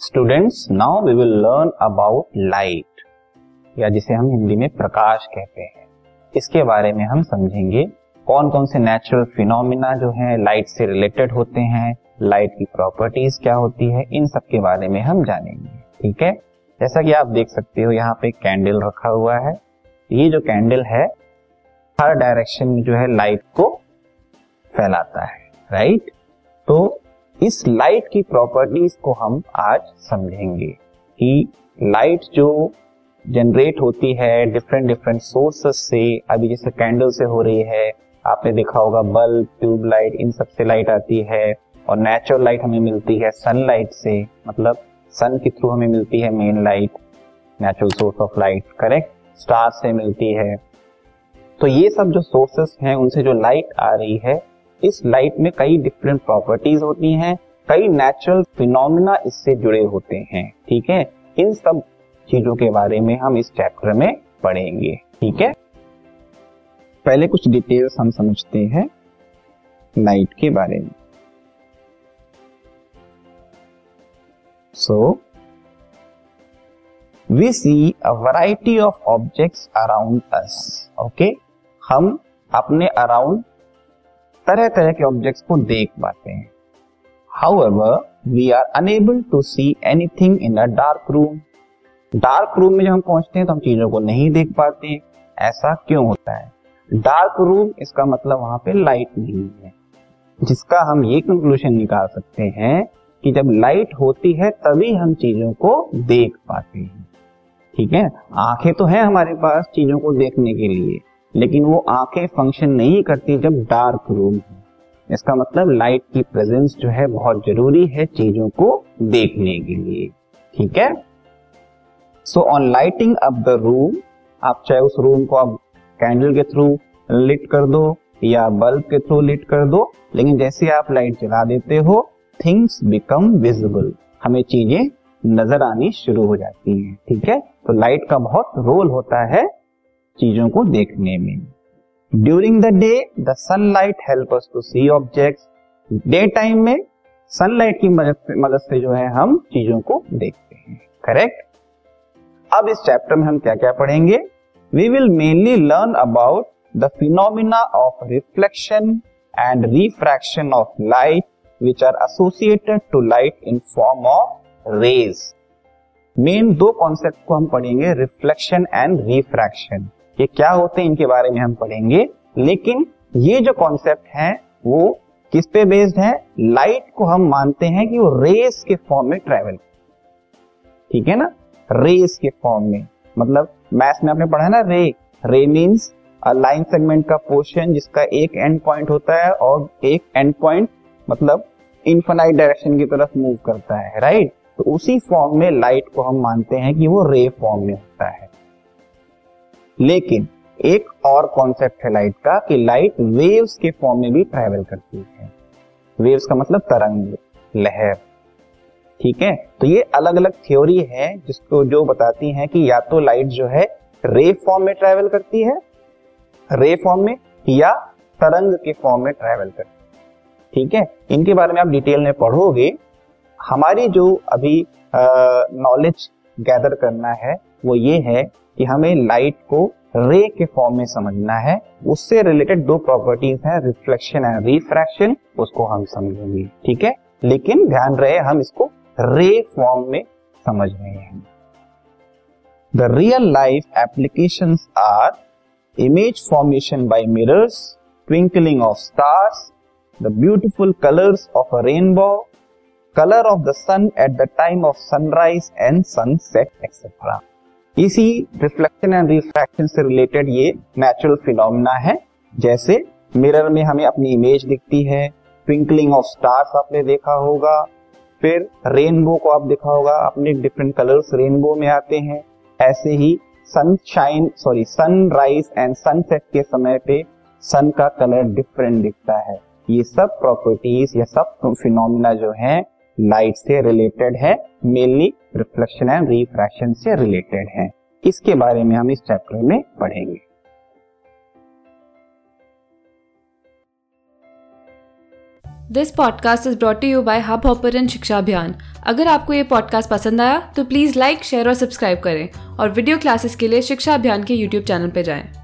Students now we will learn about light या जिसे हम हिंदी में प्रकाश कहते हैं। इसके बारे में हम समझेंगे कौन कौन से नेचुरल फिनोमिना जो है लाइट से रिलेटेड होते हैं लाइट की प्रॉपर्टीज़ क्या होती है, इन सब के बारे में हम जानेंगे। ठीक है? जैसा कि आप देख सकते हो, यहाँ पे कैंडल रखा हुआ है। ये जो कैंडल है, हर डायरेक्शन में जो है लाइट को फैलाता है राइट तो इस लाइट की प्रॉपर्टीज़ को हम आज समझेंगे कि लाइट जो जनरेट होती है डिफरेंट डिफरेंट सोर्सेस से, अभी जैसे कैंडल से हो रही है, आपने देखा होगा बल्ब ट्यूब लाइट इन सबसे लाइट आती है और नेचुरल लाइट हमें मिलती है सनलाइट से मतलब सन के थ्रू हमें मिलती है main light natural source of light correct star से मिलती है। तो ये सब जो सोर्सेस हैं, उनसे जो लाइट आ रही है इस लाइट में कई डिफरेंट प्रॉपर्टीज़ होती हैं, कई नेचुरल फिनोमिना इससे जुड़े होते हैं, ठीक है? इन सब चीज़ों के बारे में हम इस चैप्टर में पढ़ेंगे, ठीक है? पहले कुछ डिटेल्स हम समझते हैं लाइट के बारे में। So we see a variety of objects around us okay हम अपने अराउंड तरह तरह के ऑब्जेक्ट्स को देख पाते हैं। However we are unable to see anything in a dark room dark room में जब हम पहुँचते हैं तो हम चीज़ों को नहीं देख पाते ऐसा क्यों होता है? डार्क रूम इसका मतलब वहाँ पे लाइट नहीं है। जिसका हम ये कंक्लूजन निकाल सकते हैं कि जब लाइट होती है, तभी हम चीज़ों को देख पाते हैं। ठीक है? आँखें तो है हमारे पास चीज़ों को देखने के लिए। लेकिन वो आँखें फ़ंक्शन नहीं करती जब डार्क रूम है। इसका मतलब लाइट की प्रेजेंस जो है बहुत ज़रूरी है चीज़ों को देखने के लिए। ठीक है? So on lighting up the room आप चाहे उस रूम को आप कैंडल के थ्रू लिट कर दो या बल्ब के थ्रू लिट कर दो, लेकिन जैसे आप लाइट जला देते हो थिंग्स बिकम विजिबल हमें चीज़ें नज़र आनी शुरू हो जाती हैं। ठीक है? तो लाइट का बहुत रोल होता है चीज़ों को देखने में। During the day the sunlight help us to see objects day time में सनलाइट की मदद से जो है हम चीज़ों को देखते हैं। करेक्ट अब इस चैप्टर में हम क्या क्या पढ़ेंगे? We will mainly learn about the phenomena of reflection and refraction of light which are associated to light in form of rays main दो कॉन्सेप्ट को हम पढ़ेंगे रिफ्लेक्शन एंड रिफ्रैक्शन ये क्या होते हैं, इनके बारे में हम पढ़ेंगे। लेकिन ये जो कॉन्सेप्ट है, वो किस पे बेस्ड है? लाइट को हम मानते हैं कि वो रेस के फॉर्म में ट्रेवल ठीक है ना? रेस के फॉर्म में। मतलब मैथ्स में आपने पढ़ा है ना ray ray means line segment का पोर्शन जिसका एक एंड पॉइंट होता है और एक एंड पॉइंट मतलब इनफाइनाइट डायरेक्शन की तरफ़ मूव करता है राइट तो उसी फॉर्म में लाइट को हम मानते हैं कि वो रे फॉर्म में होता है। लेकिन एक और कॉन्सेप्ट है लाइट का कि लाइट वेव्स के फॉर्म में भी ट्रेवल करती है। वेव्स का मतलब तरंग, लहर। ठीक है? तो ये अलग अलग थ्योरी है जिसको जो बताती है कि या तो लाइट जो है रे फॉर्म में ट्रेवल करती है रे फॉर्म में, या तरंग के फॉर्म में ट्रेवल करती है। ठीक है? इनके बारे में आप डिटेल में पढ़ोगे, हमारी जो अभी नॉलेज गैदर करना है, वो ये है कि हमें लाइट को रे के फॉर्म में समझना है। उससे रिलेटेड दो प्रॉपर्टीज़ हैं रिफ्लेक्शन एंड रिफ्रैक्शन उसको हम समझेंगे, ठीक है? लेकिन ध्यान रहे, हम इसको रे फॉर्म में समझ रहे हैं। The real life application are image formation by mirrors twinkling of stars the beautiful colours of a rainbow colour of the sun at the time of sunrise and sunset etcetera इसी reflection and refraction से related ये natural phenomena है, जैसे mirror में हमें अपनी image दिखती है ट्विंकलिंग ऑफ़ स्टार्स आपने देखा होगा, फिर रेनबो को आप देखा होगा, अपने डिफरेंट कलर्स रेनबो में आते हैं, ऐसे ही sunshine sorry sunrise and sunset के समय पे सन का कलर डिफरेंट दिखता है। ये सब प्रॉपर्टीज़ या सब फिनोमिना जो है लाइट से रिलेटेड है मेनली रिफ्लेक्शन एंड रिफ्रैक्शन से रिलेटेड है। इसके बारे में हम इस चैप्टर में पढ़ेंगे। This podcast is brought you by Hub Hopper Shiksha Abhiyan अगर आपको ये पॉडकास्ट पसंद आया तो प्लीज़ लाइक शेयर और सब्सक्राइब करें। और वीडियो क्लासेस के लिए शिक्षा अभियान के यूट्यूब चैनल पर जाएँ।